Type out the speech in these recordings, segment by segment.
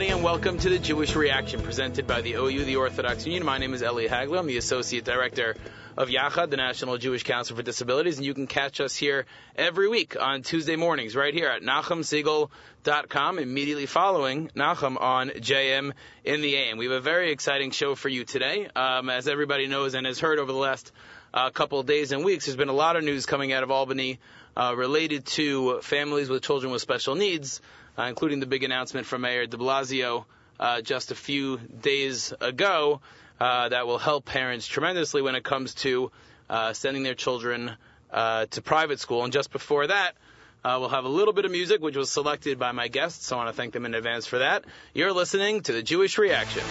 everybody, and welcome to the Jewish Reaction presented by the OU, the Orthodox Union. My name is Eli Hagler. I'm the Associate Director of Yachad, the National Jewish Council for Disabilities, and you can catch us here every week on Tuesday mornings right here at NachumSegal.com, immediately following Nachum on JM in the AM. We have a very exciting show for you today. Um, as everybody knows and has heard over the last uh, couple of days and weeks, there's been a lot of news coming out of Albany uh, related to families with children with special needs uh, including the big announcement from Mayor de Blasio uh, just a few days ago uh, that will help parents tremendously when it comes to uh, sending their children uh, to private school. And just before that, we'll have a little bit of music, which was selected by my guests, so I want to thank them in advance for that. You're listening to the Jewish Reaction.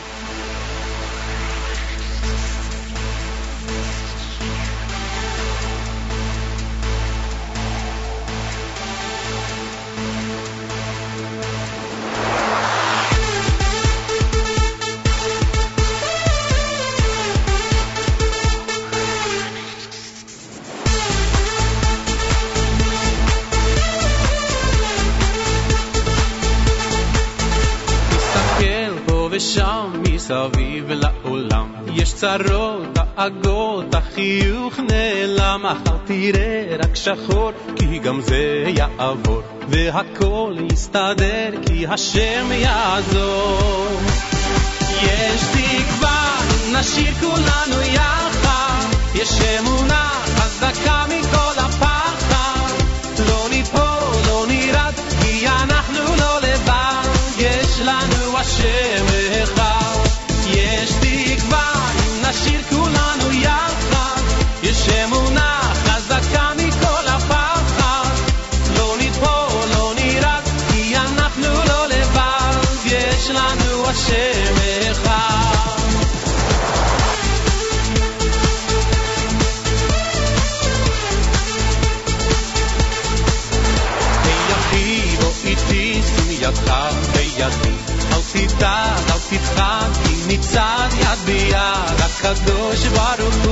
מסביב לעולם. יש צרות, דאגות, החיוך נעלם. מחר תראה רק שחור כי גם זה יעבור. והכל יסתדר כי השם יעזור. יש תקווה, נשאיר כולנו יחד. יש אמונה Hoje bora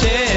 shit.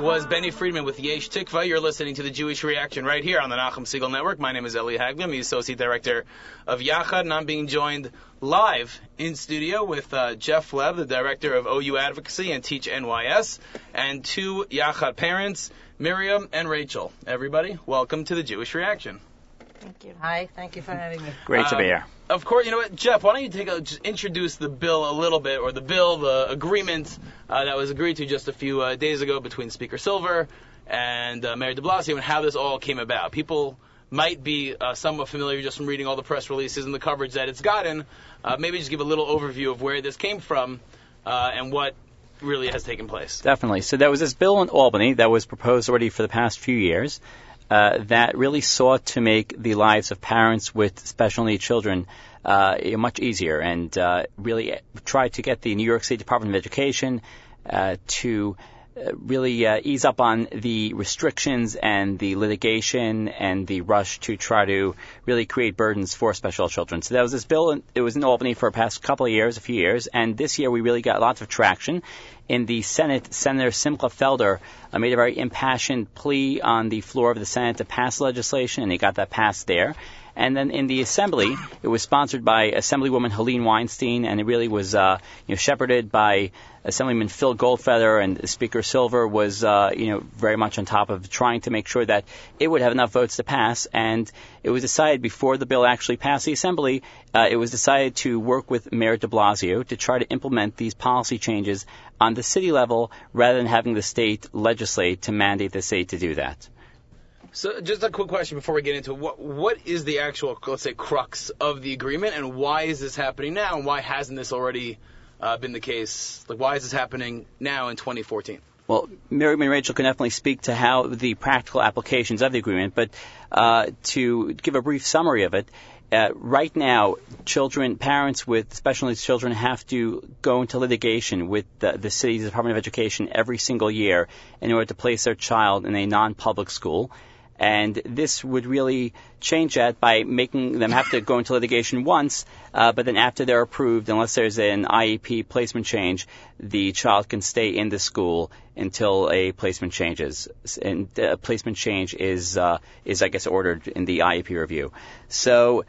Was Benny Friedman with Yesh Tikva. You're listening to the Jewish Reaction right here on the Nachum Segal Network. My name is Eli Hagler. I'm the Associate Director of Yachad, and I'm being joined live in studio with uh, Jeff Leb, the Director of OU Advocacy and Teach NYS, and two Yachad parents, Miriam and Rachel. Everybody, welcome to the Jewish Reaction. Thank you. Hi, thank you for having me. Great to be Um, here. Of course, you know what, Jeff? Why don't you take a, just introduce the bill a little bit, or the bill, the agreement uh, that was agreed to just a few uh, days ago between Speaker Silver and uh, Mayor De Blasio, and how this all came about. People might be uh, somewhat familiar just from reading all the press releases and the coverage that it's gotten. Uh, maybe just give a little overview of where this came from uh, and what really has taken place. Definitely. So there was this bill in Albany that was proposed already for the past few years uh, that really sought to make the lives of parents with special needs children uh, much easier and uh, really tried to get the New York State Department of Education uh, to really uh, ease up on the restrictions and the litigation and the rush to try to really create burdens for special children. So that was this bill. and It was in Albany for the past couple of years, a few years, and this year we really got lots of traction. In the Senate, Senator Simcha Felder uh, made a very impassioned plea on the floor of the Senate to pass legislation, and he got that passed there. And then in the assembly, it was sponsored by Assemblywoman Helene Weinstein, and it really was, uh, you know, shepherded by Assemblyman Phil Goldfeder, and Speaker Silver was, uh, you know, very much on top of trying to make sure that it would have enough votes to pass. And it was decided before the bill actually passed the Assembly, uh, it was decided to work with Mayor De Blasio to try to implement these policy changes on the city level rather than having the state legislate to mandate the state to do that. So, just a quick question before we get into it. what what is the actual, let's say, crux of the agreement, and why is this happening now, and why hasn't this already uh, been the case? Like, why is this happening now in 2014? Well, Miriam and Rachel can definitely speak to how the practical applications of the agreement, but uh, to give a brief summary of it, uh, right now, children, parents with special needs children have to go into litigation with the, the city's Department of Education every single year in order to place their child in a non-public school. And this would really change that by making them have to go into litigation once, uh, but then after they're approved, unless there's an IEP placement change, the child can stay in the school until a placement changes. And a placement change is, uh, is I guess, ordered in the IEP review. So,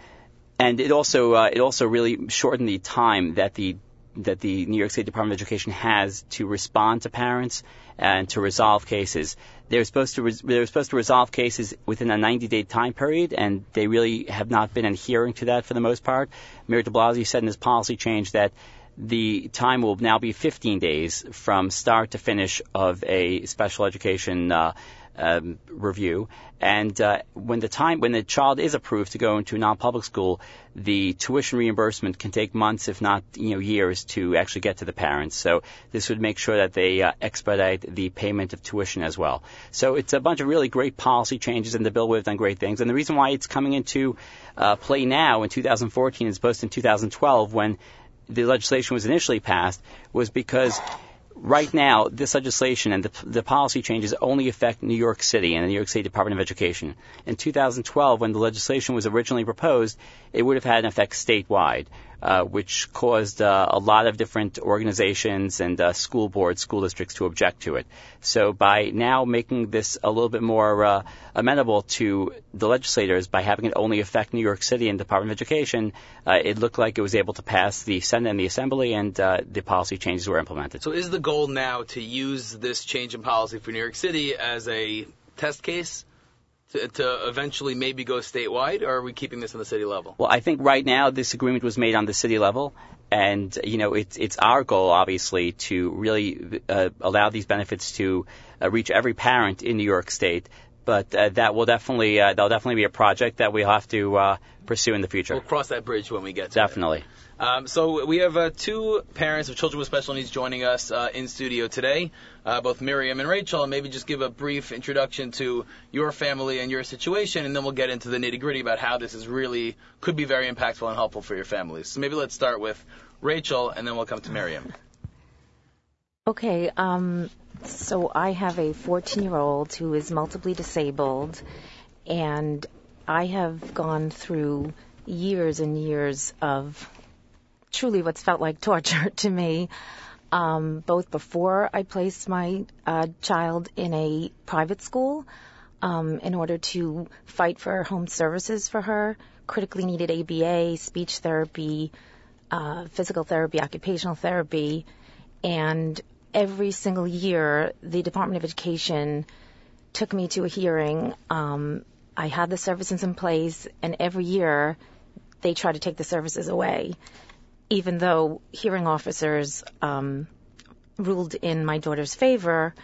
and it also, uh, it also really shortened the time that the that the New York State Department of Education has to respond to parents and to resolve cases. They're supposed to res- they're supposed to resolve cases within a 90-day time period, and they really have not been adhering to that for the most part. Mayor De Blasio said in his policy change that the time will now be 15 days from start to finish of a special education uh, um, review. And uh, when the time when the child is approved to go into a non-public school, the tuition reimbursement can take months, if not you know years, to actually get to the parents. So this would make sure that they uh, expedite the payment of tuition as well. So it's a bunch of really great policy changes, and the bill would have done great things. And the reason why it's coming into uh, play now in 2014 as opposed to in 2012 when the legislation was initially passed was because right now, this legislation and the, the, policy changes only affect New York City and the New York State Department of Education. In 2012, when the legislation was originally proposed, it would have had an effect statewide, uh, which caused uh, a lot of different organizations and uh, school boards, school districts to object to it. So by now making this a little bit more uh, amenable to the legislators by having it only affect New York City and Department of Education, uh, it looked like it was able to pass the Senate and the Assembly, and the policy changes were implemented. So is the goal now to use this change in policy for New York City as a test case to, to, eventually maybe go statewide, or are we keeping this on the city level? Well, I think right now this agreement was made on the city level, and you know it's it's our goal obviously to really uh, allow these benefits to uh, reach every parent in New York State. But uh, that will definitely that'll definitely be a project that we'll have to pursue in the future. We'll cross that bridge when we get to definitely. it. Um, so we have uh, two parents of children with special needs joining us uh, in studio today, uh, both Miriam and Rachel, and maybe just give a brief introduction to your family and your situation, and then we'll get into the nitty gritty about how this is really could be very impactful and helpful for your families. So maybe let's start with Rachel, and then we'll come to Miriam. Okay, um, so I have a 14 year old who is multiply disabled, and I have gone through years and years of truly what's felt like torture to me. Um, both before I placed my uh, child in a private school um, in order to fight for home services for her, critically needed ABA, speech therapy, uh, physical therapy, occupational therapy, and every single year the Department of Education took me to a hearing. Um, I had the services in place, and every year they try to take the services away even though hearing officers um, ruled in my daughter's favor,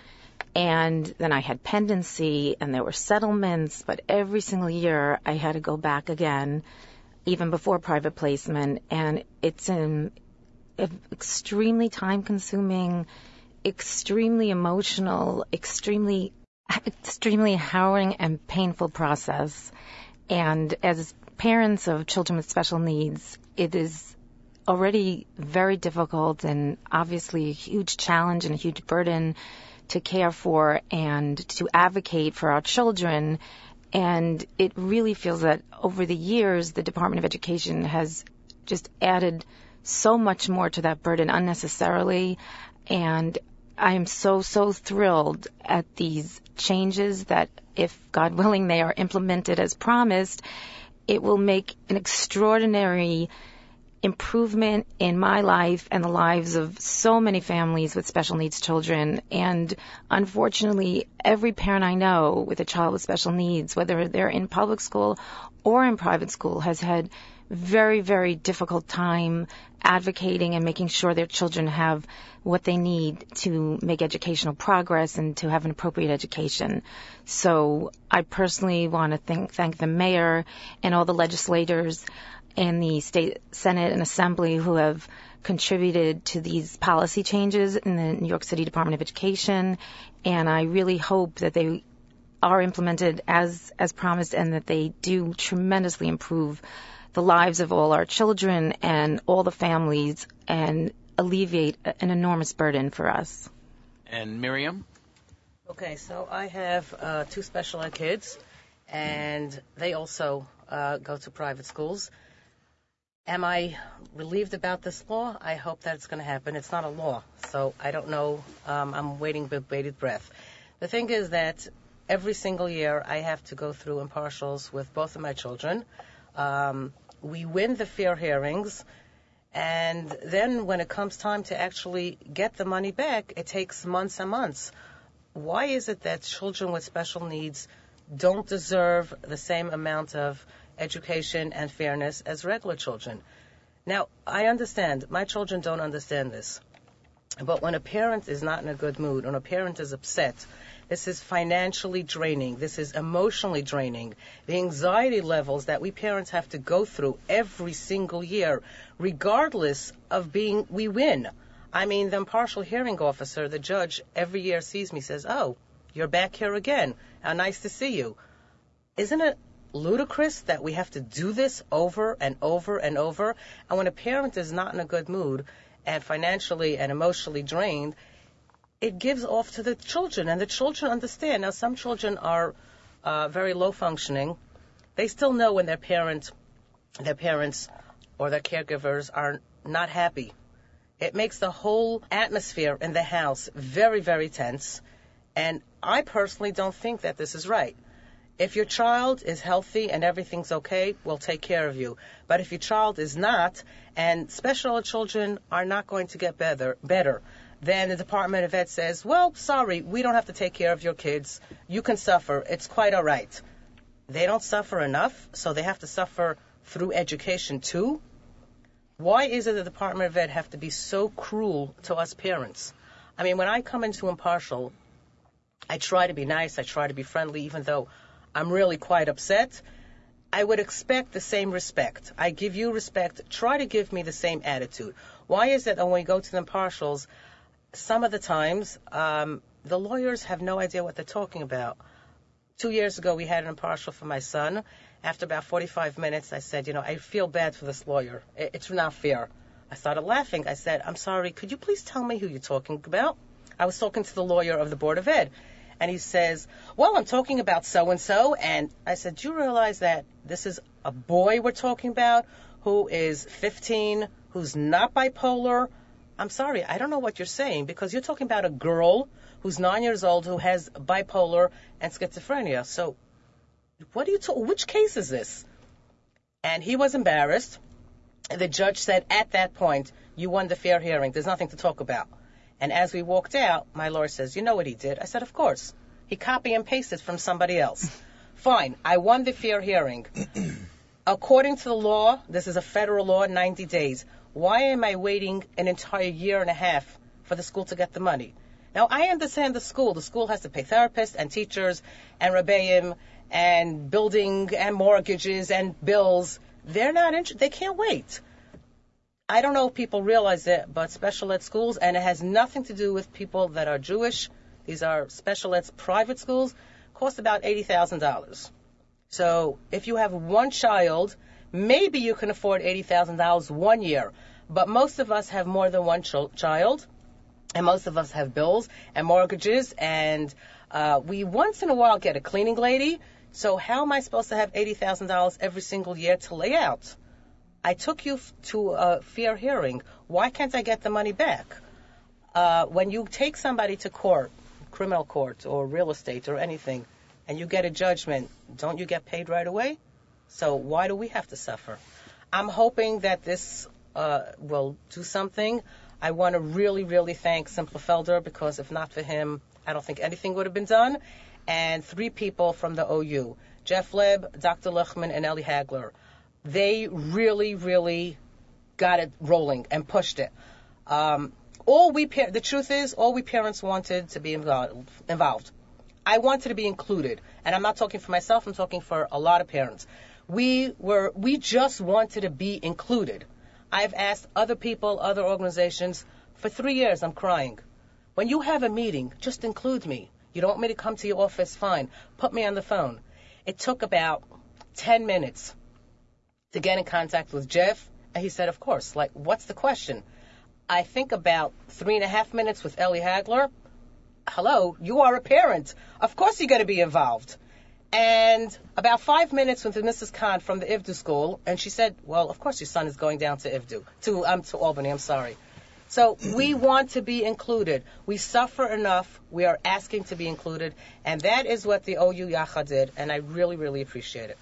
and then I had pendency and there were settlements, but every single year I had to go back again, even before private placement, and it's an extremely time consuming, extremely emotional, extremely, extremely harrowing and painful process. And as parents of children with special needs, it is already very difficult and obviously a huge challenge and a huge burden to care for and to advocate for our children. And it really feels that over the years, the Department of Education has just added so much more to that burden unnecessarily. And I am so, so thrilled at these changes that if God willing they are implemented as promised, it will make an extraordinary improvement in my life and the lives of so many families with special needs children. And unfortunately, every parent I know with a child with special needs, whether they're in public school or in private school, has had very, very difficult time advocating and making sure their children have what they need to make educational progress and to have an appropriate education. So I personally want to thank, thank the mayor and all the legislators and the state senate and assembly who have contributed to these policy changes in the New York City Department of Education, and I really hope that they are implemented as as promised and that they do tremendously improve the lives of all our children and all the families and alleviate an enormous burden for us. And Miriam? Okay, so I have uh, two special ed kids, and they also uh, go to private schools. Am I relieved about this law? I hope that it's going to happen. It's not a law, so I don't know. Um, I'm waiting with bated breath. The thing is that every single year I have to go through impartials with both of my children. Um, we win the fair hearings, and then when it comes time to actually get the money back, it takes months and months. Why is it that children with special needs don't deserve the same amount of education, and fairness as regular children. Now, I understand. My children don't understand this. But when a parent is not in a good mood, when a parent is upset, this is financially draining. This is emotionally draining. The anxiety levels that we parents have to go through every single year, regardless of being, we win. I mean, the impartial hearing officer, the judge, every year sees me, says, Oh, you're back here again. How nice to see you. Isn't it ludicrous that we have to do this over and over and over. And when a parent is not in a good mood and financially and emotionally drained, it gives off to the children, and the children understand. Now, some children are uh, very low functioning. They still know when their parents, their parents, or their caregivers are not happy. It makes the whole atmosphere in the house very, very tense. And I personally don't think that this is right. If your child is healthy and everything's okay, we'll take care of you. But if your child is not, and special children are not going to get better, better, then the Department of Ed says, well, sorry, we don't have to take care of your kids. You can suffer. It's quite all right. They don't suffer enough, so they have to suffer through education too. Why is it the Department of Ed have to be so cruel to us parents? I mean, when I come into impartial, I try to be nice, I try to be friendly, even though I'm really quite upset, I would expect the same respect. I give you respect. Try to give me the same attitude. Why is it that when we go to the impartials, some of the times um, the lawyers have no idea what they're talking about? Two years ago, we had an impartial for my son. After about 45 minutes, I said, You know, I feel bad for this lawyer. It's not fair. I started laughing. I said, I'm sorry, could you please tell me who you're talking about? I was talking to the lawyer of the Board of Ed and he says, Well, I'm talking about so and so. And I said, Do you realize that this is a boy we're talking about who is 15, who's not bipolar, I'm sorry, I don't know what you're saying because you're talking about a girl who's nine years old who has bipolar and schizophrenia. So, what do you talk? Which case is this? And he was embarrassed. The judge said at that point, you won the fair hearing. There's nothing to talk about. And as we walked out, my lawyer says, you know what he did? I said, of course. He copy and pasted from somebody else. Fine, I won the fair hearing. According to the law, this is a federal law, 90 days. Why am I waiting an entire year and a half for the school to get the money? Now, I understand the school. The school has to pay therapists and teachers and rebbeim and building and mortgages and bills. They're not interested. They can't wait. I don't know if people realize it, but special ed schools, and it has nothing to do with people that are Jewish. These are special ed private schools, cost about $80,000. So if you have one child, maybe you can afford $80,000 one year. But most of us have more than one ch- child, and most of us have bills and mortgages, and uh, we once in a while get a cleaning lady. So how am I supposed to have $80,000 every single year to lay out? I took you to a fair hearing. Why can't I get the money back? Uh, when you take somebody to court, criminal court or real estate or anything, and you get a judgment, don't you get paid right away? So why do we have to suffer? I'm hoping that this uh, will do something. I want to really, really thank Simcha Felder because if not for him, I don't think anything would have been done. And three people from the OU, Jeff Leb, Dr. Lichtman, and Ellie Hagler they really, really got it rolling and pushed it. Um, all we par- the truth is, all we parents wanted to be involved. I wanted to be included, and I'm not talking for myself. I'm talking for a lot of parents. We were, we just wanted to be included. I've asked other people, other organizations for three years. I'm crying. When you have a meeting, just include me. You don't want me to come to your office? Fine. Put me on the phone. It took about 10 minutes to get in contact with Jeff? And he said, Of course. Like, what's the question? I think about three and a half minutes with Ellie Hagler. Hello, you are a parent. Of course you're going to be involved. And about five minutes with Mrs. Khan from the Ivdu school, and she said, Well, of course your son is going down to Ivdu, to, um, to Albany, I'm sorry. So we want to be included. We suffer enough. We are asking to be included. And that is what the OU Yacha did, and I really, really appreciate it.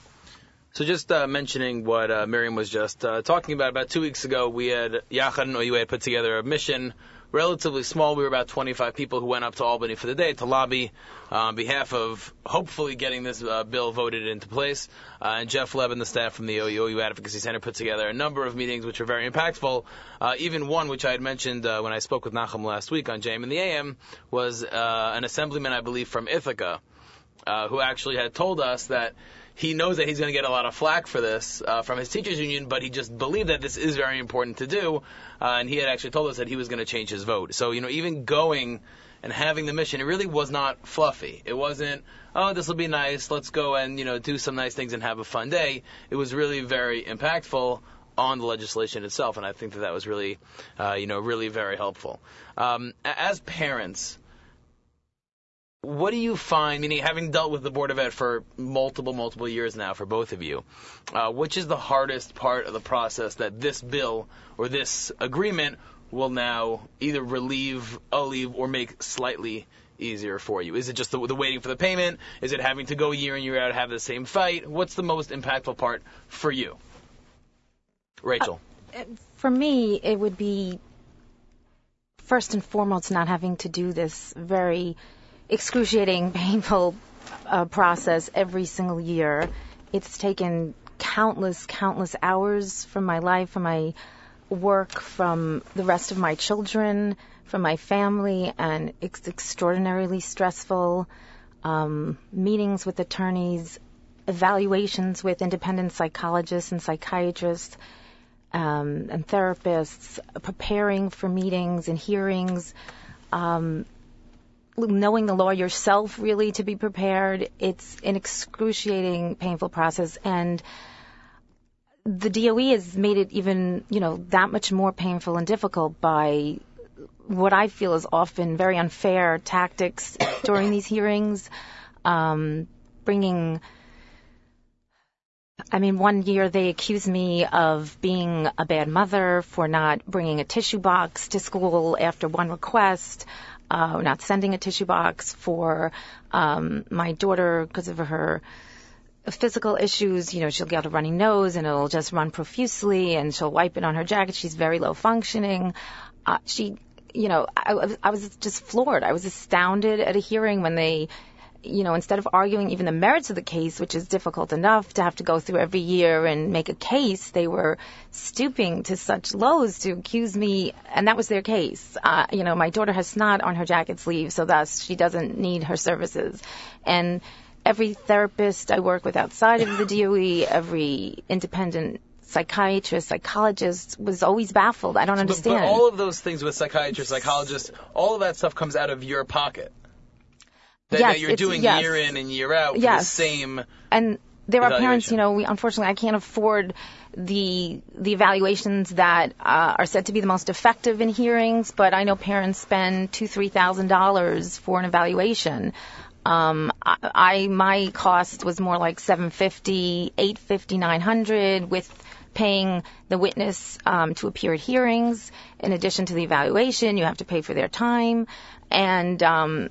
So just uh, mentioning what uh, Miriam was just uh, talking about, about two weeks ago, we had Yachad and OU had put together a mission, relatively small. We were about 25 people who went up to Albany for the day to lobby uh, on behalf of hopefully getting this uh, bill voted into place. Uh, and Jeff Levin, the staff from the OU, OU Advocacy Center put together a number of meetings which were very impactful. Even one which I had mentioned when I spoke with Nachum last week on JM in the AM was an assemblyman, I believe, from Ithaca, who actually had told us that he knows that he's going to get a lot of flack for this uh, from his teachers union, but he just believed that this is very important to do, uh, and he had actually told us that he was going to change his vote. So you know, even going and having the mission, it really was not fluffy. It wasn't, oh, this will be nice, let's go and you know do some nice things and have a fun day. It was really very impactful on the legislation itself, and I think that that was really, uh, you know, really very helpful. Um, as parents what do you find, meaning having dealt with the Board of Ed for multiple, multiple years now for both of you, uh, which is the hardest part of the process that this bill or this agreement will now either relieve, alleviate, or make slightly easier for you? Is it just the, the, waiting for the payment? Is it having to go year in, year out, have the same fight? What's the most impactful part for you? Rachel. Uh, for me, it would be first and foremost not having to do this very excruciating, painful uh, process every single year. It's taken countless, countless hours from my life, from my work, from the rest of my children, from my family, and it's extraordinarily stressful. Um, meetings with attorneys, evaluations with independent psychologists and psychiatrists um, and therapists, preparing for meetings and hearings. Um, knowing the law yourself really to be prepared. It's an excruciating, painful process, and the DOE has made it even, you know, that much more painful and difficult by what I feel is often very unfair tactics during these hearings, um, bringing I mean, one year they accused me of being a bad mother for not bringing a tissue box to school after one request, uh, not sending a tissue box for um, my daughter because of her physical issues. You know, she'll get a runny nose and it'll just run profusely, and she'll wipe it on her jacket. She's very low functioning. Uh, she, you know, I, I was just floored. I was astounded at a hearing when they you know, instead of arguing even the merits of the case, which is difficult enough to have to go through every year and make a case, they were stooping to such lows to accuse me, and that was their case. Uh, you know, my daughter has snot on her jacket sleeve, so thus she doesn't need her services. And every therapist I work with outside of the DOE, every independent psychiatrist, psychologist was always baffled. I don't understand. But, but all of those things with psychiatrists, psychologists, all of that stuff comes out of your pocket that, yes, that you're doing yes. year in and year out yes. the same. And there are parents, you know, we unfortunately I can't afford the the evaluations that uh, are said to be the most effective in hearings, but I know parents spend two three thousand dollars for an evaluation. Um, I, I my cost was more like seven fifty, eight fifty, nine hundred with paying the witness um, to appear at hearings. In addition to the evaluation, you have to pay for their time, and um,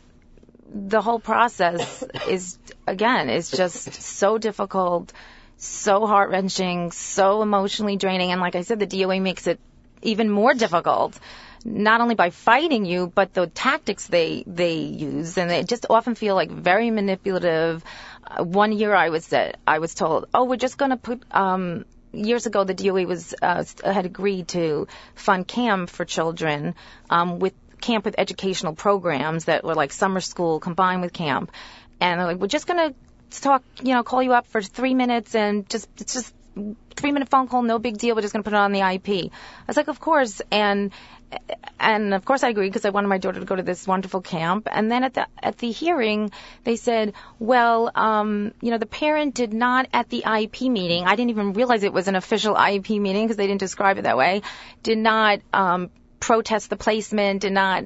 the whole process is again is just so difficult, so heart wrenching, so emotionally draining, and like I said, the DOA makes it even more difficult. Not only by fighting you, but the tactics they they use, and they just often feel like very manipulative. Uh, one year, I was I was told, "Oh, we're just going to put." Um, years ago, the DOE was uh, had agreed to fund CAM for children um, with camp with educational programs that were like summer school combined with camp. And they're like, we're just going to talk, you know, call you up for three minutes and just, it's just three minute phone call, no big deal. We're just going to put it on the IEP. I was like, of course. And, and of course I agreed because I wanted my daughter to go to this wonderful camp. And then at the, at the hearing, they said, well, um, you know, the parent did not at the IEP meeting, I didn't even realize it was an official IEP meeting because they didn't describe it that way, did not, um, protest the placement, did not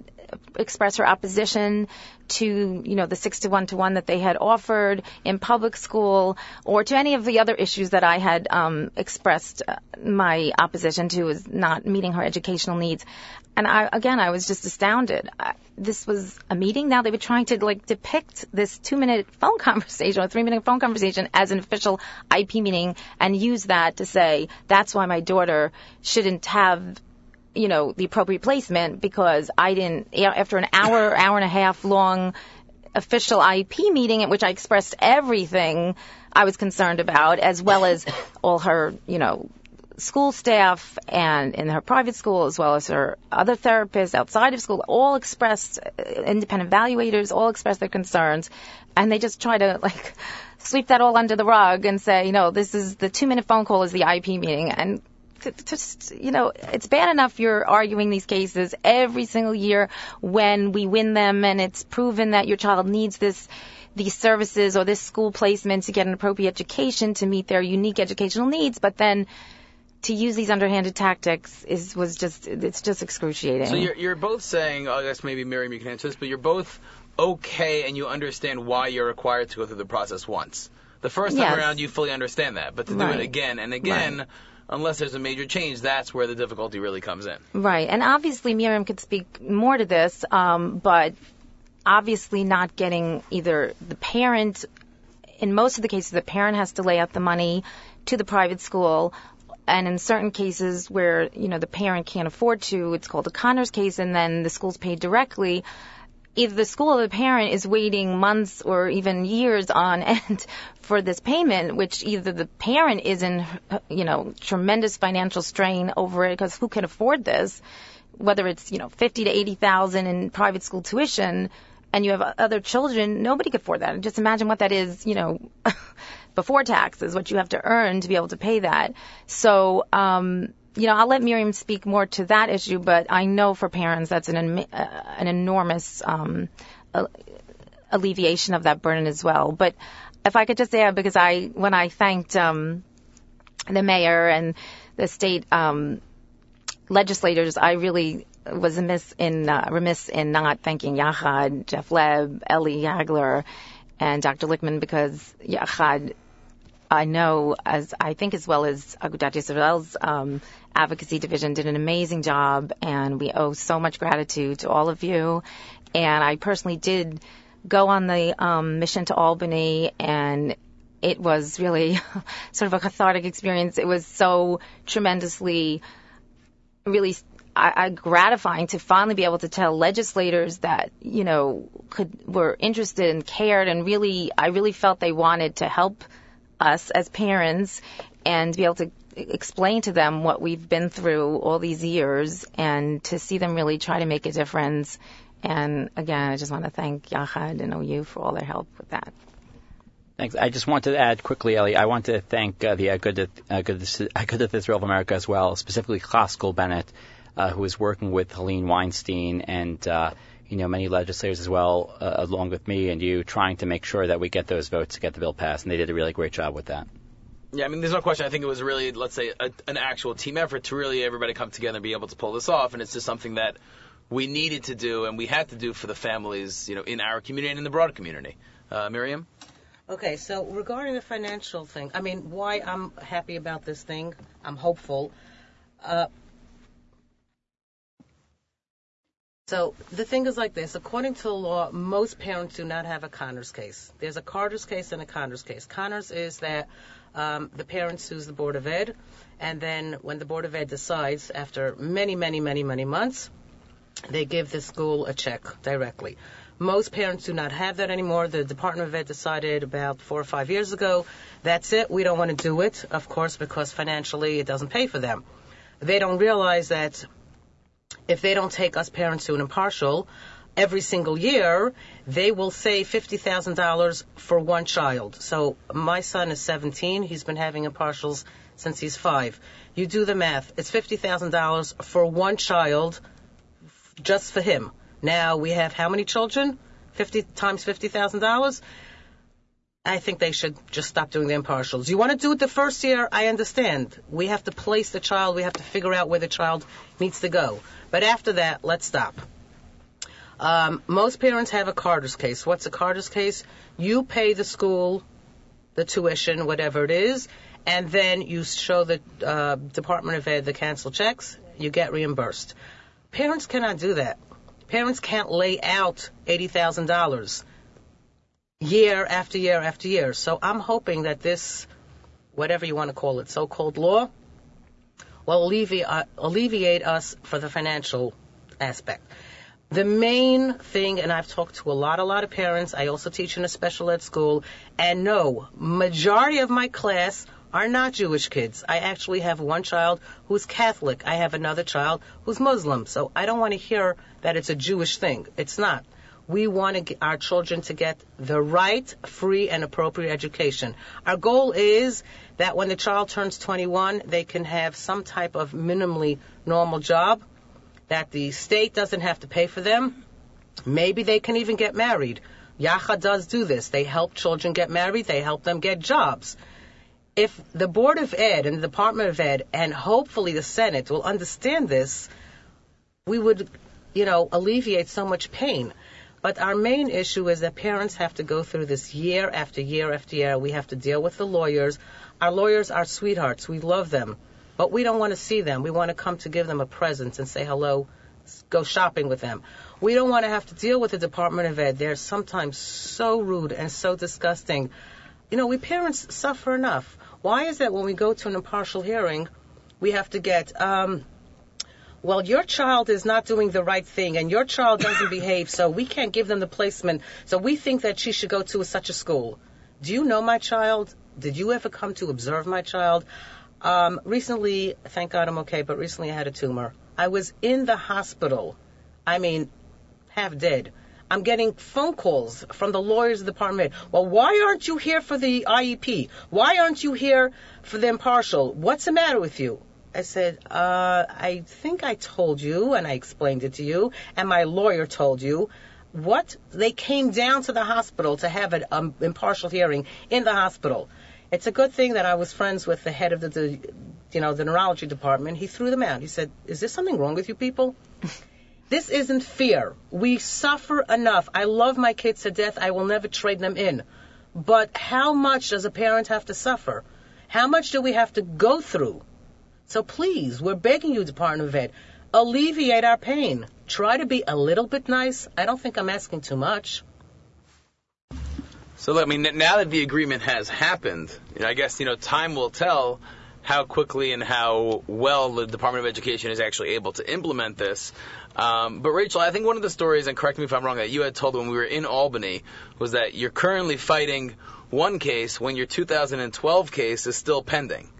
express her opposition to, you know, the six to one to one that they had offered in public school or to any of the other issues that I had um, expressed uh, my opposition to was not meeting her educational needs. And I, again, I was just astounded. I, this was a meeting. Now they were trying to like depict this two minute phone conversation or three minute phone conversation as an official IEP meeting and use that to say that's why my daughter shouldn't have you know, the appropriate placement because I didn't, after an hour, hour and a half long official IEP meeting at which I expressed everything I was concerned about, as well as all her, you know, school staff and in her private school, as well as her other therapists outside of school, all expressed, uh, independent evaluators, all expressed their concerns. And they just try to, like, sweep that all under the rug and say, you know, this is the two minute phone call is the IEP meeting. And just, you know, it's bad enough you're arguing these cases every single year when we win them and it's proven that your child needs this these services or this school placement to get an appropriate education to meet their unique educational needs, but then to use these underhanded tactics is was just it's just excruciating. So you're you're both saying, oh, I guess maybe Miriam you can answer this, but you're both okay and you understand why you're required to go through the process once. The first time Yes. around you fully understand that, but to do Right. it again and again, unless there's a major change, that's where the difficulty really comes in. Right, and obviously Miriam could speak more to this, um, but obviously not getting either the parent. In most of the cases, the parent has to lay out the money to the private school, and in certain cases where you know the parent can't afford to, it's called a Connors case, and then the school's paid directly. Either the school or the parent is waiting months or even years on end for this payment, which either the parent is in, you know, tremendous financial strain over it because who can afford this? Whether it's, you know, 50 to 80,000 in private school tuition and you have other children, nobody could afford that. And just imagine what that is, you know, before taxes, what you have to earn to be able to pay that. So, um, you know, I'll let Miriam speak more to that issue, but I know for parents that's an uh, an enormous um, alleviation of that burden as well. But if I could just add, because I when I thanked um, the mayor and the state um, legislators, I really was amiss in uh, remiss in not thanking Yachad, Jeff Leb, Ellie Hagler, and Dr. Lichtman because Yachad I know, as I think as well as Agudat Yisrael's um, advocacy division did an amazing job, and we owe so much gratitude to all of you. And I personally did go on the um, mission to Albany, and it was really sort of a cathartic experience. It was so tremendously, really I, I, gratifying to finally be able to tell legislators that you know could were interested and cared, and really, I really felt they wanted to help us as parents and be able to explain to them what we've been through all these years and to see them really try to make a difference. And again, I just want to thank Yachad and OU for all their help with that. Thanks. I just want to add quickly, Ellie, I want to thank uh, the Agudath Israel of America as well, specifically Klaskol Bennett, uh, who is working with Helene Weinstein and uh, you know many legislators as well, uh, along with me and you, trying to make sure that we get those votes to get the bill passed, and they did a really great job with that. Yeah, I mean, there's no question. I think it was really, let's say, a, an actual team effort to really everybody come together and be able to pull this off, and it's just something that we needed to do and we had to do for the families, you know, in our community and in the broader community. Uh, Miriam. Okay, so regarding the financial thing, I mean, why I'm happy about this thing, I'm hopeful. Uh, so the thing is like this. According to the law, most parents do not have a Connors case. There's a Carter's case and a Connors case. Connors is that um, the parent sues the Board of Ed, and then when the Board of Ed decides, after many, many, many, many months, they give the school a check directly. Most parents do not have that anymore. The Department of Ed decided about four or five years ago, that's it. We don't want to do it, of course, because financially it doesn't pay for them. They don't realize that if they don't take us parents to an impartial, every single year, they will save $50,000 for one child. So my son is 17. He's been having impartials since he's five. You do the math. It's $50,000 for one child just for him. Now we have how many children? 50 times $50,000? I think they should just stop doing the impartials. You want to do it the first year? I understand. We have to place the child. We have to figure out where the child needs to go. But after that, let's stop. Um, most parents have a Carter's case. What's a Carter's case? You pay the school the tuition, whatever it is, and then you show the uh, Department of Ed the cancel checks. You get reimbursed. Parents cannot do that. Parents can't lay out $80,000 year after year after year. So I'm hoping that this, whatever you want to call it, so-called law, will alleviate, uh, alleviate us for the financial aspect. The main thing, and I've talked to a lot, a lot of parents. I also teach in a special ed school, and no, majority of my class are not Jewish kids. I actually have one child who's Catholic. I have another child who's Muslim. So I don't want to hear that it's a Jewish thing. It's not. We want our children to get the right, free, and appropriate education. Our goal is that when the child turns 21, they can have some type of minimally normal job, that the state doesn't have to pay for them. Maybe they can even get married. Yacha does do this. They help children get married. They help them get jobs if the Board of Ed and the Department of Ed and hopefully the Senate will understand this, we would, you know, alleviate so much pain. But our main issue is that parents have to go through this year after year after year. We have to deal with the lawyers. Our lawyers are sweethearts. We love them. But we don't want to see them. We want to come to give them a present and say hello, go shopping with them. We don't want to have to deal with the Department of Ed. They're sometimes so rude and so disgusting. You know, we parents suffer enough. Why is that when we go to an impartial hearing, we have to get, um, well, your child is not doing the right thing and your child doesn't behave, so we can't give them the placement. So we think that she should go to such a school. Do you know my child? Did you ever come to observe my child? Um, recently, thank God I'm okay, but recently I had a tumor. I was in the hospital. I mean, half dead. I'm getting phone calls from the lawyers of the department. Well, why aren't you here for the IEP? Why aren't you here for the impartial? What's the matter with you? I said, uh, I think I told you, and I explained it to you, and my lawyer told you. What? They came down to the hospital to have an um, impartial hearing in the hospital. It's a good thing that I was friends with the head of the, the, you know, the neurology department. He threw them out. He said, "Is there something wrong with you people?" This isn't fear. We suffer enough. I love my kids to death. I will never trade them in. But how much does a parent have to suffer? How much do we have to go through? So please, we're begging you, Department of Ed, alleviate our pain. Try to be a little bit nice. I don't think I'm asking too much. So, let me now that the agreement has happened, you know, I guess you know time will tell how quickly and how well the Department of Education is actually able to implement this. Um, but Rachel, I think one of the stories, and correct me if I'm wrong, that you had told when we were in Albany was that you're currently fighting one case when your 2012 case is still pending.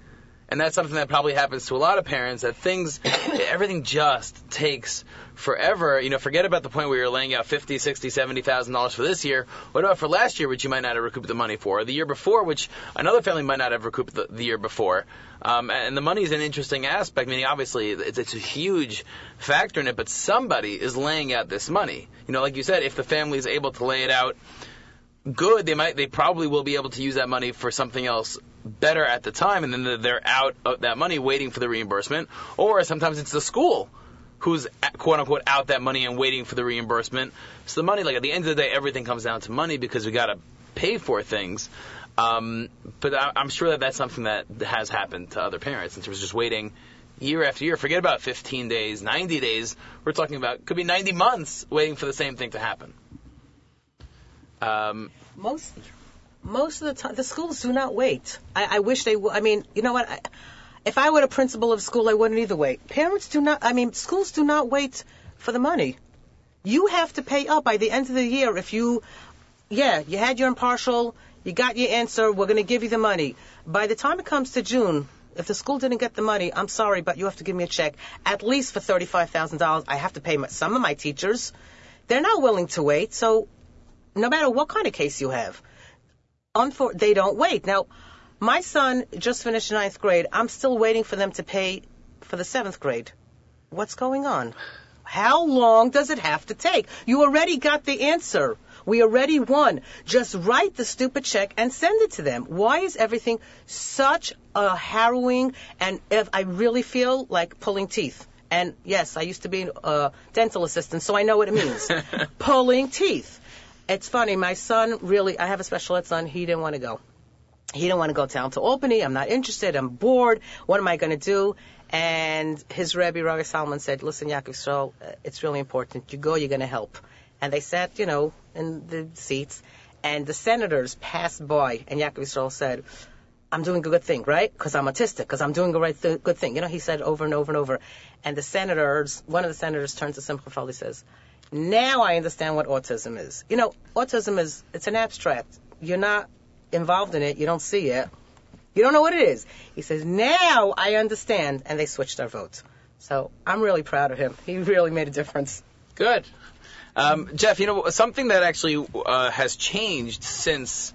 And that's something that probably happens to a lot of parents that things, everything just takes forever. You know, forget about the point where you're laying out fifty, sixty, seventy thousand dollars for this year. What about for last year, which you might not have recouped the money for, or the year before, which another family might not have recouped the, the year before? Um, and the money is an interesting aspect. Meaning, obviously, it's, it's a huge factor in it, but somebody is laying out this money. You know, like you said, if the family is able to lay it out good, they might, they probably will be able to use that money for something else better at the time, and then they're out of that money waiting for the reimbursement. Or sometimes it's the school who's quote unquote out that money and waiting for the reimbursement. So the money, like at the end of the day, everything comes down to money because we got to pay for things. Um, but I, I'm sure that that's something that has happened to other parents in terms of just waiting year after year. Forget about 15 days, 90 days. We're talking about could be 90 months waiting for the same thing to happen. Um, most most of the time, the schools do not wait. I, I wish they would. I mean, you know what? I, if I were a principal of school, I wouldn't either wait. Parents do not. I mean, schools do not wait for the money. You have to pay up by the end of the year if you, yeah, you had your impartial, you got your answer. We're going to give you the money. By the time it comes to June, if the school didn't get the money, I'm sorry, but you have to give me a check at least for thirty-five thousand dollars. I have to pay my, some of my teachers. They're not willing to wait. So, no matter what kind of case you have, unfor- they don't wait. Now, my son just finished ninth grade. I'm still waiting for them to pay for the seventh grade. What's going on? How long does it have to take? You already got the answer. We already won. Just write the stupid check and send it to them. Why is everything such a harrowing and if I really feel like pulling teeth? And yes, I used to be a dental assistant, so I know what it means. pulling teeth. It's funny. My son really, I have a special ed son. He didn't want to go. He didn't want to go down to Albany. I'm not interested. I'm bored. What am I going to do? And his Rebbe, Rabbi Salman, said, listen, Yaakov Yisrael, uh, it's really important. You go, you're going to help. And they sat, you know, in the seats, and the senators passed by, and Yaakov Yisrael said, I'm doing a good thing, right? Because I'm autistic, because I'm doing a right th- good thing. You know, he said over and over and over. And the senators, one of the senators turns to Simcha Felder says, now I understand what autism is. You know, autism is, it's an abstract. You're not involved in it. You don't see it. You don't know what it is. He says, now I understand. And they switched their votes. So I'm really proud of him. He really made a difference. Good. Um, Jeff, you know, something that actually uh, has changed since,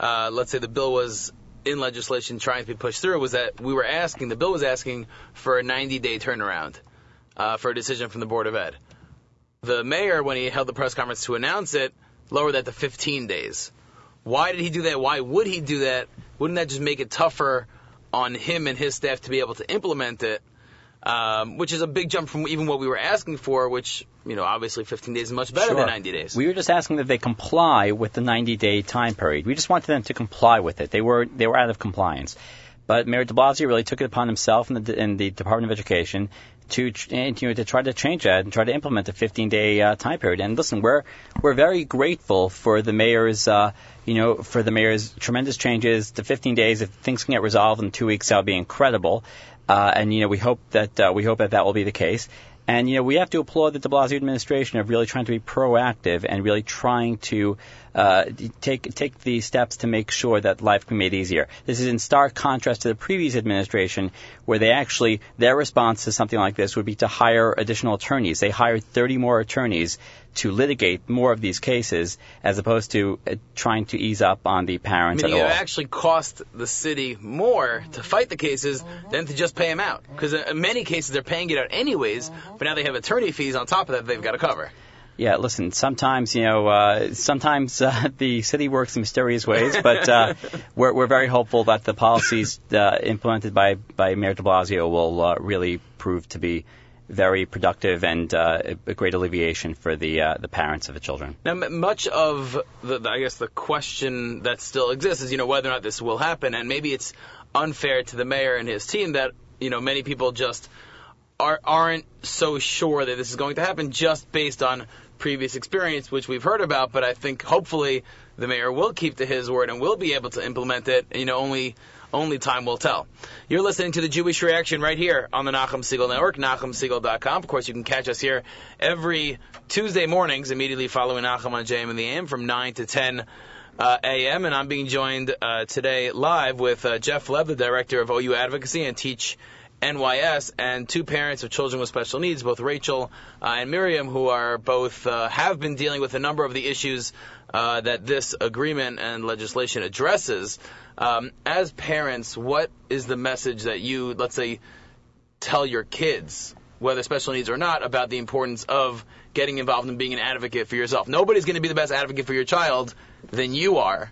uh, let's say, the bill was in legislation trying to be pushed through was that we were asking, the bill was asking for a 90 day turnaround uh, for a decision from the Board of Ed. The mayor, when he held the press conference to announce it, lowered that to 15 days. Why did he do that? Why would he do that? Wouldn't that just make it tougher on him and his staff to be able to implement it? Um, which is a big jump from even what we were asking for, which, you know, obviously 15 days is much better Sure. than 90 days. We were just asking that they comply with the 90-day time period. We just wanted them to comply with it. They were they were out of compliance. But Mayor De Blasio really took it upon himself and the, and the Department of Education to and, you know, to try to change that and try to implement a 15-day uh, time period. And listen, we're we're very grateful for the mayor's uh, you know for the mayor's tremendous changes. The 15 days, if things can get resolved in two weeks, that would be incredible. Uh, and you know we hope that uh, we hope that that will be the case. And you know we have to applaud the De Blasio administration of really trying to be proactive and really trying to uh, take take the steps to make sure that life can be made easier. This is in stark contrast to the previous administration, where they actually their response to something like this would be to hire additional attorneys. They hired 30 more attorneys to litigate more of these cases, as opposed to uh, trying to ease up on the parents Meaning at it actually cost the city more to fight the cases than to just pay them out. Because in many cases they're paying it out anyways, but now they have attorney fees on top of that they've got to cover. Yeah, listen. Sometimes you know, uh, sometimes uh, the city works in mysterious ways, but uh, we're we're very hopeful that the policies uh, implemented by by Mayor De Blasio will uh, really prove to be very productive and uh, a great alleviation for the uh, the parents of the children. Now, much of the, the, I guess, the question that still exists is, you know, whether or not this will happen, and maybe it's unfair to the mayor and his team that, you know, many people just are, aren't so sure that this is going to happen just based on previous experience, which we've heard about. But I think hopefully the mayor will keep to his word and will be able to implement it. You know, only only time will tell. You're listening to the Jewish Reaction right here on the Nachum Segal Network, NachumSegal.com. Of course, you can catch us here every Tuesday mornings, immediately following Nachum on JM in the AM from 9 to 10 uh, a.m. And I'm being joined uh, today live with uh, Jeff Leb, the director of OU Advocacy and Teach NYS, and two parents of children with special needs, both Rachel uh, and Miriam, who are both uh, have been dealing with a number of the issues uh, that this agreement and legislation addresses. Um, as parents, what is the message that you, let's say, tell your kids, whether special needs or not, about the importance of getting involved and being an advocate for yourself? Nobody's going to be the best advocate for your child than you are,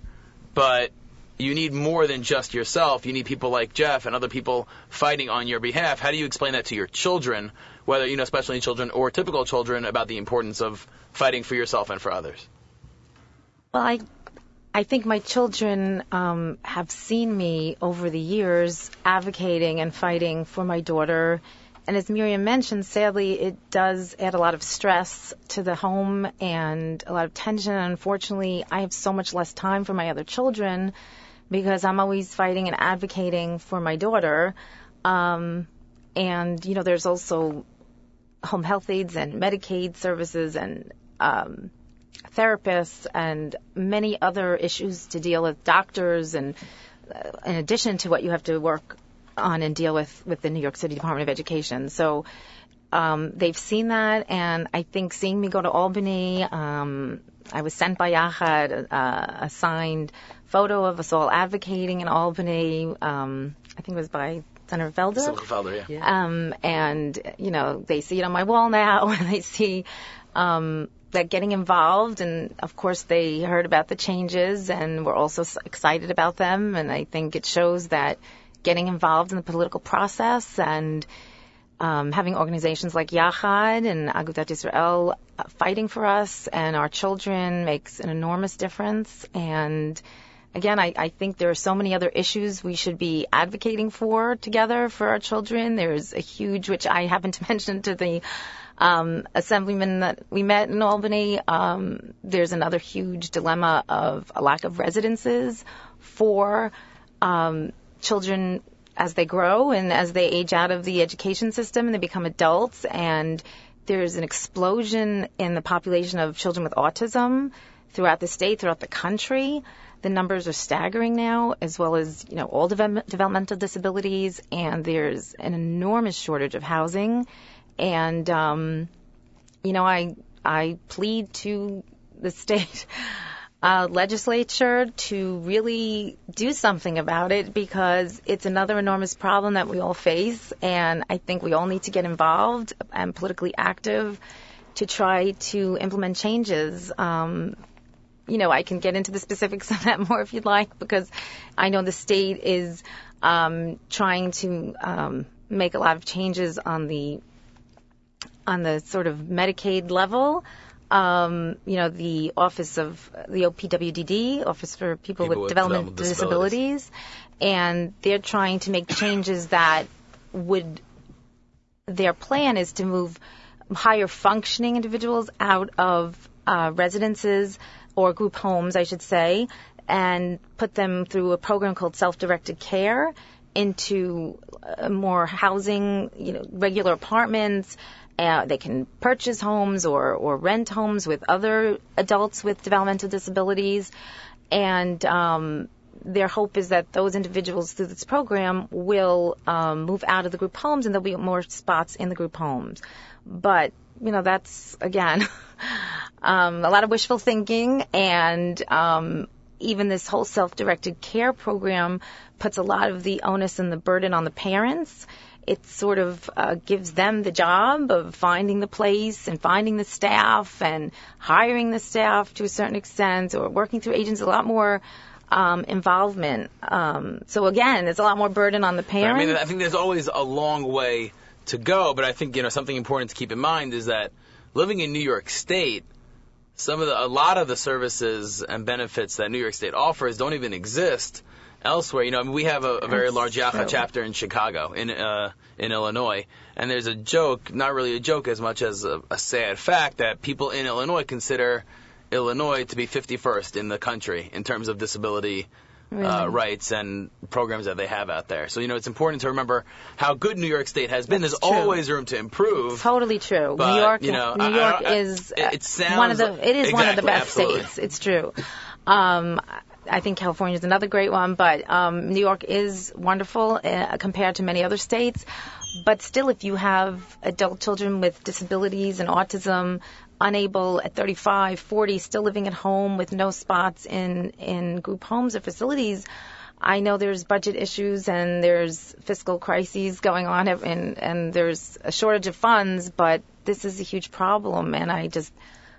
but you need more than just yourself. You need people like Jeff and other people fighting on your behalf. How do you explain that to your children, whether you know special needs children or typical children, about the importance of fighting for yourself and for others? Well, I I think my children um, have seen me over the years advocating and fighting for my daughter. And as Miriam mentioned, sadly, it does add a lot of stress to the home and a lot of tension. Unfortunately, I have so much less time for my other children because I'm always fighting and advocating for my daughter. Um, and, you know, there's also home health aides and Medicaid services and um, therapists and many other issues to deal with, doctors, and uh, in addition to what you have to work on and deal with with the New York City Department of Education. So um, they've seen that, and I think seeing me go to Albany, um, I was sent by Yachad uh, a signed photo of us all advocating in Albany. Um, I think it was by Senator Felder. Senator Felder, yeah. Um, and you know they see it on my wall now, and they see um, that getting involved, and of course they heard about the changes, and were also excited about them. And I think it shows that getting involved in the political process and um, having organizations like Yachad and Agudat Israel uh, fighting for us and our children makes an enormous difference. And again, I, I think there are so many other issues we should be advocating for together for our children. There's a huge, which I happened to mention to the um, assemblyman that we met in Albany. Um, there's another huge dilemma of a lack of residences for um, children as they grow and as they age out of the education system and they become adults and there's an explosion in the population of children with autism throughout the state, throughout the country. The numbers are staggering now, as well as you know all developmental disabilities, and there's an enormous shortage of housing. And um, you know, I I plead to the state uh, legislature to really do something about it because it's another enormous problem that we all face, and I think we all need to get involved and politically active to try to implement changes. Um, you know, I can get into the specifics of that more if you'd like, because I know the state is um, trying to um, make a lot of changes on the on the sort of Medicaid level um, you know, the Office of the OPWDD, Office for People, People with, with, Developmental disabilities. disabilities, and they're trying to make changes that would. Their plan is to move higher functioning individuals out of uh, residences or group homes, I should say, and put them through a program called self-directed care into uh, more housing, you know, regular apartments, uh, they can purchase homes or, or rent homes with other adults with developmental disabilities. And um, their hope is that those individuals through this program will um, move out of the group homes and there'll be more spots in the group homes. But, you know, that's, again, um, a lot of wishful thinking and um, even this whole self-directed care program puts a lot of the onus and the burden on the parents it sort of uh, gives them the job of finding the place and finding the staff and hiring the staff to a certain extent or working through agents a lot more um, involvement. Um, so again, there's a lot more burden on the parents. I mean, I think there's always a long way to go. But I think you know something important to keep in mind is that living in New York State, some of the a lot of the services and benefits that New York State offers don't even exist elsewhere. You know, I mean, we have a, a very large true. chapter in Chicago, in uh, in Illinois, and there's a joke, not really a joke as much as a, a sad fact that people in Illinois consider Illinois to be 51st in the country in terms of disability uh, rights and programs that they have out there. So you know, it's important to remember how good New York State has been. That's There's true. always room to improve. Totally true. But, New York, you know, New I- I York I- is it- uh, it sounds one of the. It is one of the best absolutely. states. It's true. Um, I think California is another great one, but um, New York is wonderful uh, compared to many other states. But still, if you have adult children with disabilities and autism, unable at 35, 40, still living at home with no spots in in group homes or facilities. I know there's budget issues and there's fiscal crises going on and, and there's a shortage of funds, but this is a huge problem and I just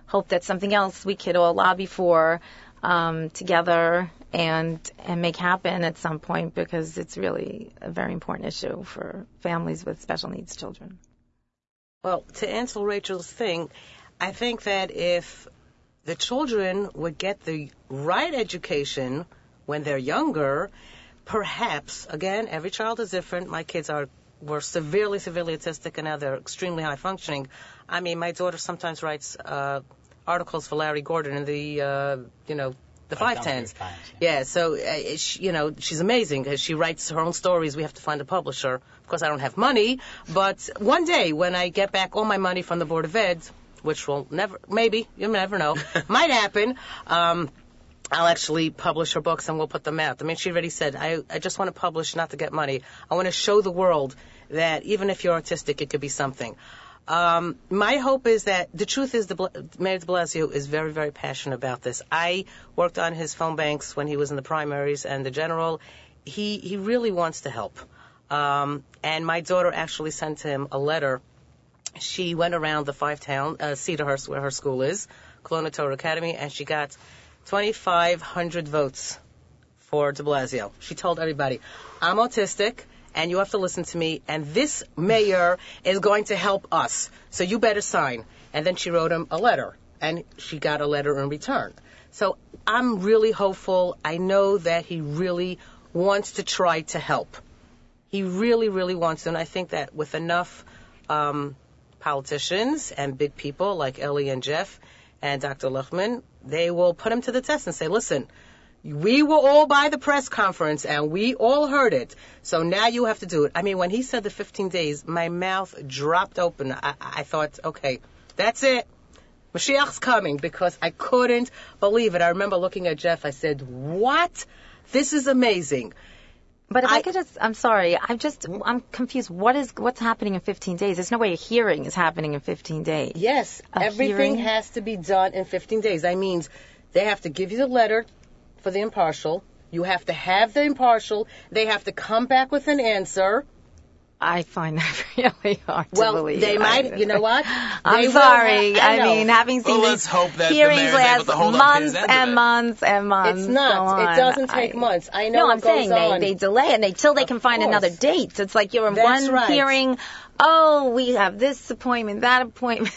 hope that's something else we could all lobby for um, together and and make happen at some point because it's really a very important issue for families with special needs children. Well, to answer Rachel's thing, I think that if the children would get the right education when they're younger, perhaps, again, every child is different. My kids are were severely, severely autistic, and now they're extremely high functioning. I mean, my daughter sometimes writes uh, articles for Larry Gordon in the, uh, you know, the Five Towns. Yeah, so uh, she, you know she's amazing. Uh, She writes her own stories. We have to find a publisher. Of course, I don't have money, but one day when I get back all my money from the board of ed, which will never, maybe you never know, might happen. Um, I'll actually publish her books and we'll put them out. I mean, she already said, I, I just want to publish not to get money. I want to show the world that even if you're autistic, it could be something. Um, my hope is that the truth is the Mayor de Blasio is very, very passionate about this. I worked on his phone banks when he was in the primaries and the general. He he really wants to help. Um, and my daughter actually sent him a letter. She went around the five town, uh, Cedarhurst, where her school is, Kulanu Torah Academy, and she got 2,500 votes for de Blasio. She told everybody, I'm autistic and you have to listen to me and this mayor is going to help us. So you better sign. And then she wrote him a letter and she got a letter in return. So I'm really hopeful. I know that he really wants to try to help. He really, really wants to. And I think that with enough um, politicians and big people like Ellie and Jeff and Dr. Lichtman, they will put him to the test and say, listen, we were all by the press conference and we all heard it. So now you have to do it. I mean, when he said the 15 days, my mouth dropped open. I, I thought, okay, that's it. Mashiach's coming because I couldn't believe it. I remember looking at Jeff. I said, what? This is amazing. But if I, I- could just, I'm sorry, I'm just, I'm confused. What is, what's happening in 15 days? There's no way a hearing is happening in 15 days. Yes, A everything hearing? has to be done in 15 days. That means they have to give you the letter for the impartial. You have to have the impartial. They have to come back with an answer. I find that really hard Well, to believe. Well, they might- you know what? I'm sorry. have- I I, mean, having seen Well, these let's hope that hearings mayor's last to hold months his end of and months and months. It's not. go It doesn't take months. I know No, I'm goes saying on. they they delay and they till they can find course. another date. It's like you're in That's one right. hearing. Oh, we have this appointment, that appointment.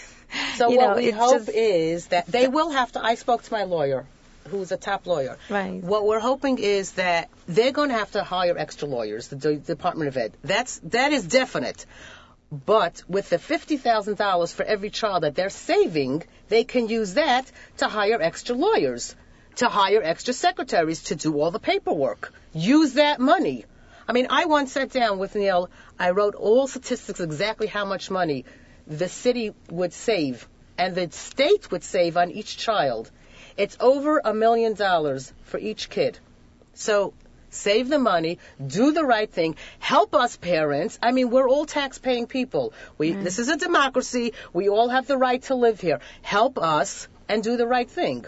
So you what know, we hope just- is that they will have to. I spoke to my lawyer, who's a top lawyer. Right. What we're hoping is that they're going to have to hire extra lawyers, the D- Department of Ed. That's that is definite. But with the fifty thousand dollars for every child that they're saving, they can use that to hire extra lawyers, to hire extra secretaries to do all the paperwork. Use that money. I mean, I once sat down with Neil. I wrote all statistics exactly how much money the city would save and the state would save on each child. It's over a million dollars for each kid. So save the money, do the right thing, help us parents. I mean, we're all tax-paying people. We mm-hmm. this is a democracy. We all have the right to live here. Help us and do the right thing.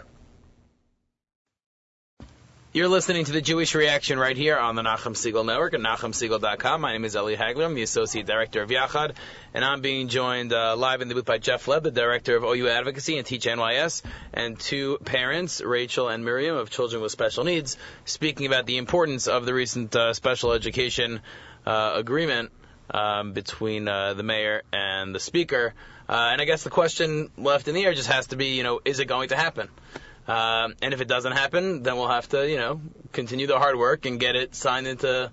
You're listening to the Jewish Reaction right here on the Nachum Segal Network at NachumSegal.com. My name is Eli Hagler. I'm the Associate Director of Yachad, and I'm being joined uh, live in the booth by Jeff Leb, the Director of OU Advocacy and Teach NYS, and two parents, Rachel and Miriam, of children with special needs, speaking about the importance of the recent uh, special education uh, agreement um, between uh, the mayor and the speaker. Uh, and I guess the question left in the air just has to be, you know, is it going to happen? Um, and if it doesn't happen, then we'll have to, you know, continue the hard work and get it signed into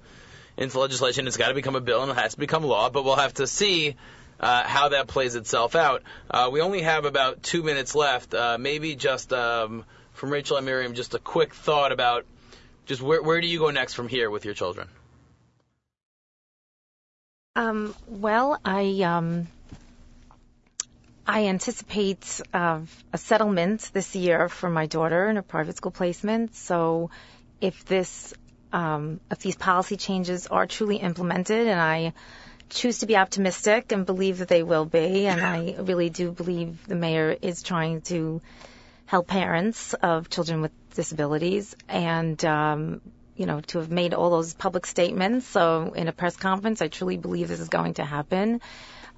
into legislation. It's got to become a bill and it has to become law. But we'll have to see uh, how that plays itself out. Uh, we only have about two minutes left. Uh, maybe just um, from Rachel and Miriam, just a quick thought about just where where do you go next from here with your children? Um, well, I um, I anticipate uh, a settlement this year for my daughter in a private school placement. So, if this um, if these policy changes are truly implemented, and I choose to be optimistic and believe that they will be, and I really do believe the mayor is trying to help parents of children with disabilities, and um, you know, to have made all those public statements. So in a press conference, I truly believe this is going to happen.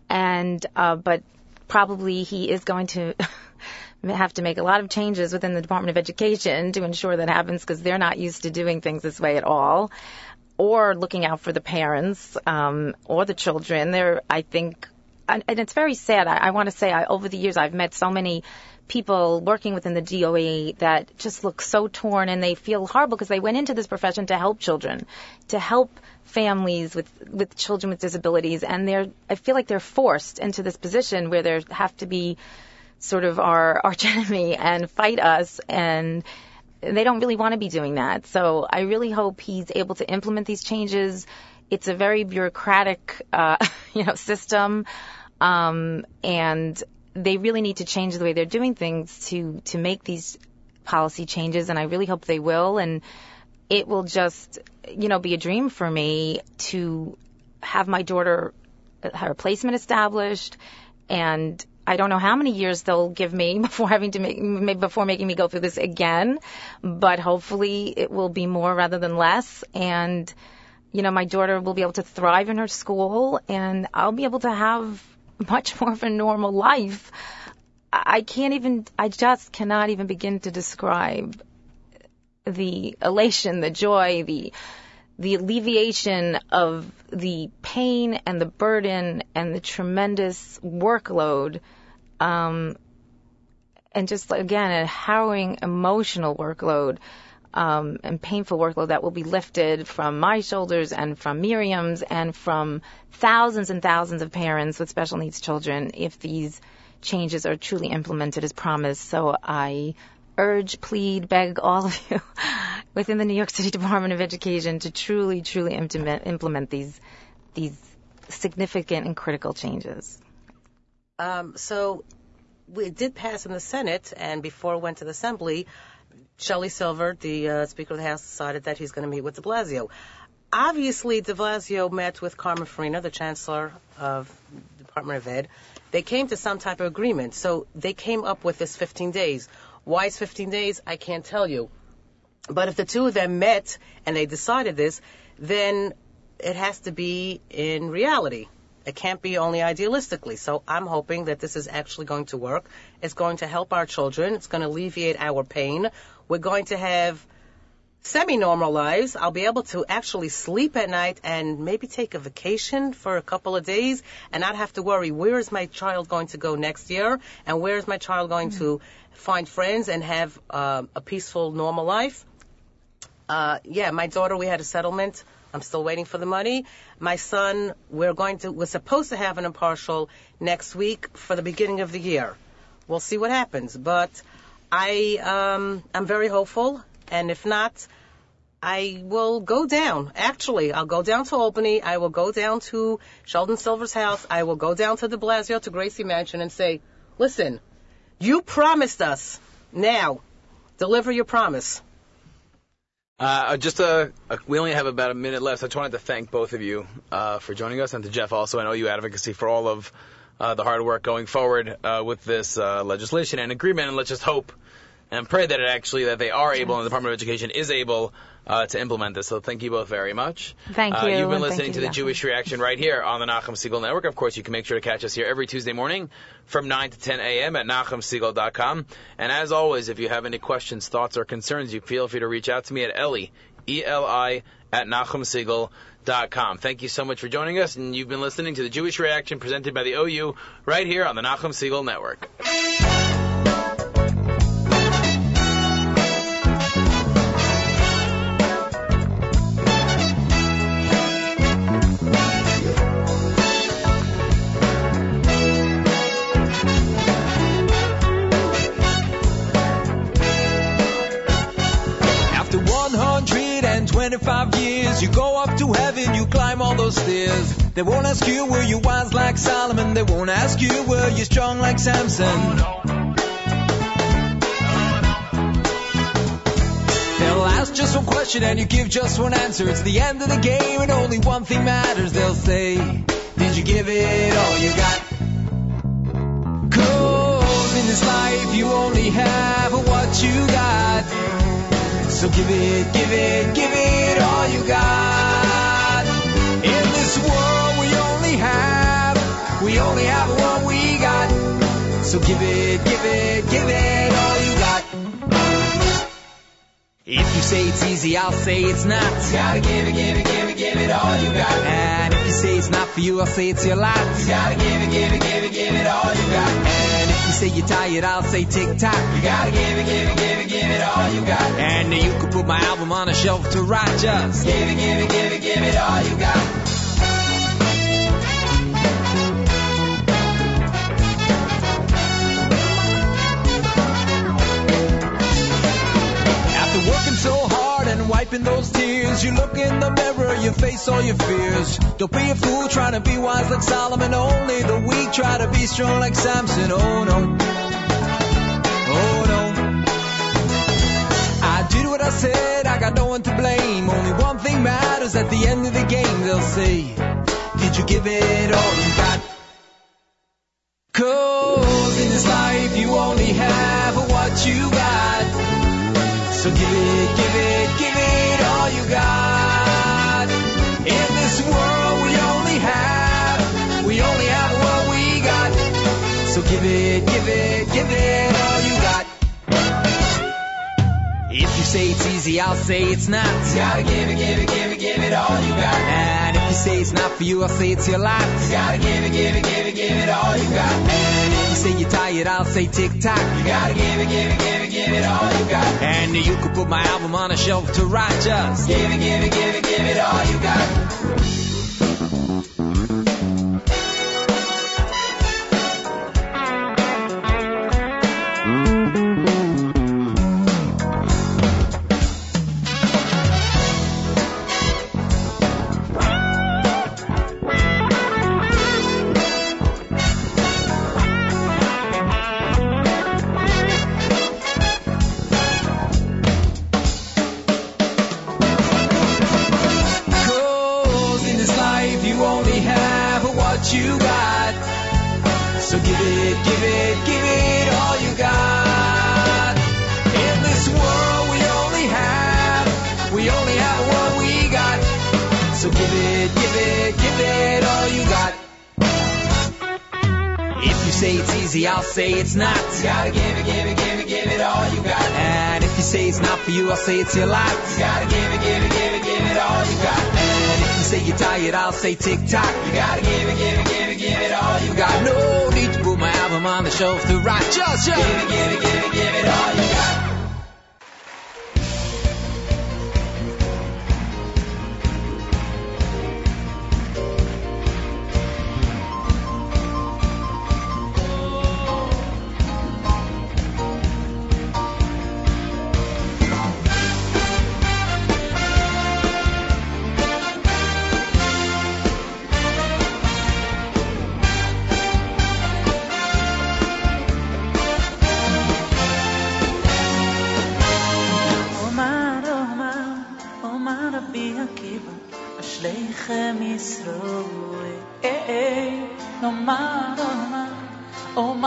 And, uh, but probably he is going to have to make a lot of changes within the Department of Education to ensure that happens because they're not used to doing things this way at all. Or looking out for the parents, um, or the children. They're, I think, and, and it's very sad. I, I want to say I, over the years I've met so many people working within the DOE that just look so torn and they feel horrible because they went into this profession to help children, to help families with with children with disabilities, and they're I feel like they're forced into this position where they have to be sort of our arch enemy and fight us and they don't really want to be doing that. So I really hope he's able to implement these changes. It's a very bureaucratic, uh, you know, system, um, and they really need to change the way they're doing things to to make these policy changes, and I really hope they will. And it will just, you know, be a dream for me to have my daughter uh, her placement established, and I don't know how many years they'll give me before having to make before making me go through this again, but hopefully it will be more rather than less, and you know, my daughter will be able to thrive in her school, and I'll be able to have much more of a normal life. I can't even, I just cannot even begin to describe the elation, the joy, the, the alleviation of the pain and the burden and the tremendous workload, um, and just again, a harrowing emotional workload um, and painful workload that will be lifted from my shoulders and from Miriam's and from thousands and thousands of parents with special needs children if these changes are truly implemented as promised. So I urge, plead, beg all of you within the New York City Department of Education to truly, truly implement, implement these these significant and critical changes. Um, so we did pass in the Senate, and before it went to the Assembly, Shelley Silver, the uh, Speaker of the House, decided that he's going to meet with de Blasio. Obviously, de Blasio met with Carmen Farina, the Chancellor of the Department of Ed. They came to some type of agreement. So they came up with this 15 days. Why is 15 days? I can't tell you. But if the two of them met and they decided this, then it has to be in reality. It can't be only idealistically. So I'm hoping that this is actually going to work. It's going to help our children. It's going to alleviate our pain. We're going to have semi-normal lives. I'll be able to actually sleep at night and maybe take a vacation for a couple of days and not have to worry where is my child going to go next year and where is my child going mm-hmm. to find friends and have uh, a peaceful, normal life. Uh, yeah, my daughter, we had a settlement. I'm still waiting for the money. My son, we're going to, we're supposed to have an impartial next week for the beginning of the year. We'll see what happens, but I um, I'm very hopeful, and if not, I will go down. Actually, I'll go down to Albany. I will go down to Sheldon Silver's house. I will go down to de Blasio to Gracie Mansion and say, "Listen, you promised us. Now, deliver your promise." Uh, just a, a, we only have about a minute left. So I just wanted to thank both of you uh, for joining us, and to Jeff also. I know you advocacy for all of uh, the hard work going forward uh, with this uh, legislation and agreement, and let's just hope and pray that it actually that they are able, and the Department of Education is able uh, to implement this. So thank you both very much. Thank uh, you. You've been listening to the Jewish Reaction right here on the Nachum Segal Network. Of course, you can make sure to catch us here every Tuesday morning from 9 to 10 a.m. at NachumSegal.com. And as always, if you have any questions, thoughts, or concerns, you feel free to reach out to me at Ellie E-L-I, at NachumSegal.com. Thank you so much for joining us, and you've been listening to the Jewish Reaction presented by the OU right here on the Nachum Segal Network. 125 years, you go up to heaven, you climb all those stairs. They won't ask you were you wise like Solomon, they won't ask you were you strong like Samson. They'll ask just one question and you give just one answer. It's the end of the game and only one thing matters. They'll say, Did you give it all you got? Cause in this life you only have what you got. So give it, give it, give it all you got. In this world we only have, we only have what we got. So give it, give it, give it all you got. If you say it's easy, I'll say it's not. You gotta give it, give it, give it, give it all you got. And if you say it's not for you, I'll say it's your lot. You gotta give it, give it, give it, give it all you got. And say you're tired, I'll say tick tock. You gotta give it, give it, give it, give it all you got. And you can put my album on a shelf to rot just. Give it, give it, give it, give it all you got. After working so hard wiping those tears, you look in the mirror, you face all your fears. Don't be a fool trying to be wise like Solomon. Only the weak try to be strong like Samson. Oh no. Oh no. I did what I said, I got no one to blame. Only one thing matters at the end of the game. They'll say, Did you give it all you got? Cause in this life you only have what you got. It, give it, give it all you got. If you say it's easy, I'll say it's not. You gotta give it, give it, give it, give it all you got. And if you say it's not for you, I'll say it's your lot. You gotta give it, give it, give it, give it all you got. And if you say you're tired, I'll say tick tock. You gotta give it, give it, give it, give it all you got. And you can put my album on a shelf to rot just. Give it, give it, give it, give it all you got. It's your lot. You gotta give it, give it, give it, give it all you got. And if you say you're tired, I'll say tick tock. You gotta give it, give it, give it, give it all you got. No need to put my album on the shelf to rot. Just, just give it, give it, give it, give it all you got.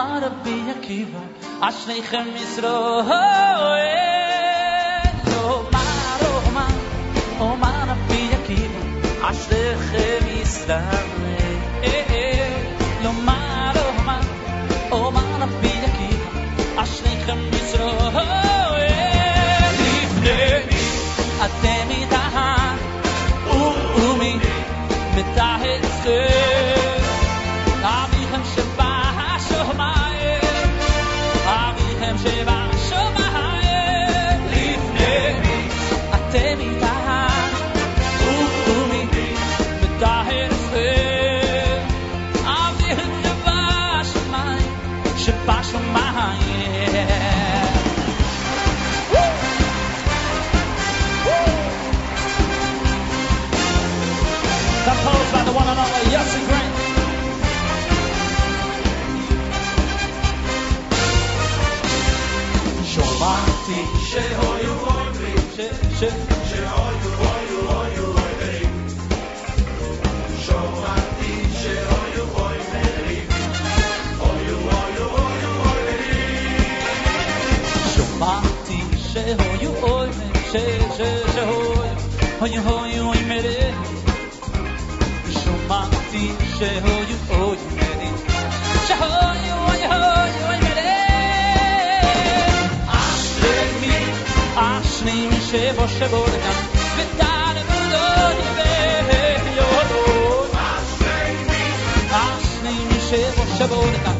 Omar Rabbi Akiva, Ashreichem Yisroel. Omar, Omar, Omar Rabbi Akiva, Ashreichem Yisroel. hogy holjunk meri, Zsománti, se holjunk, hogy meri, se holjunk, hogy holjunk meri. Ásd mi, ásni mi se vose borga, vetál budod ve joló. Ásd mi, ásni mi se vose borga,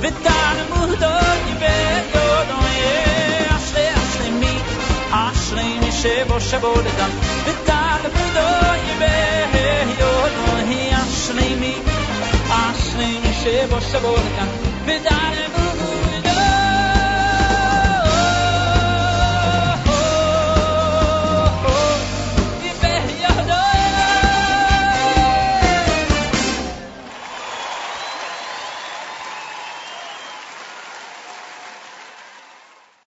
ודן אמונו ויודו. אשרי מי שבו לכאן, ודן אמונו ויודו. אשרי מי, אשרי מי שבו שבו לכאן, ודן אמונו ויודו. אשרי אשרי מי, אשרי מי שבו שבו לכאן,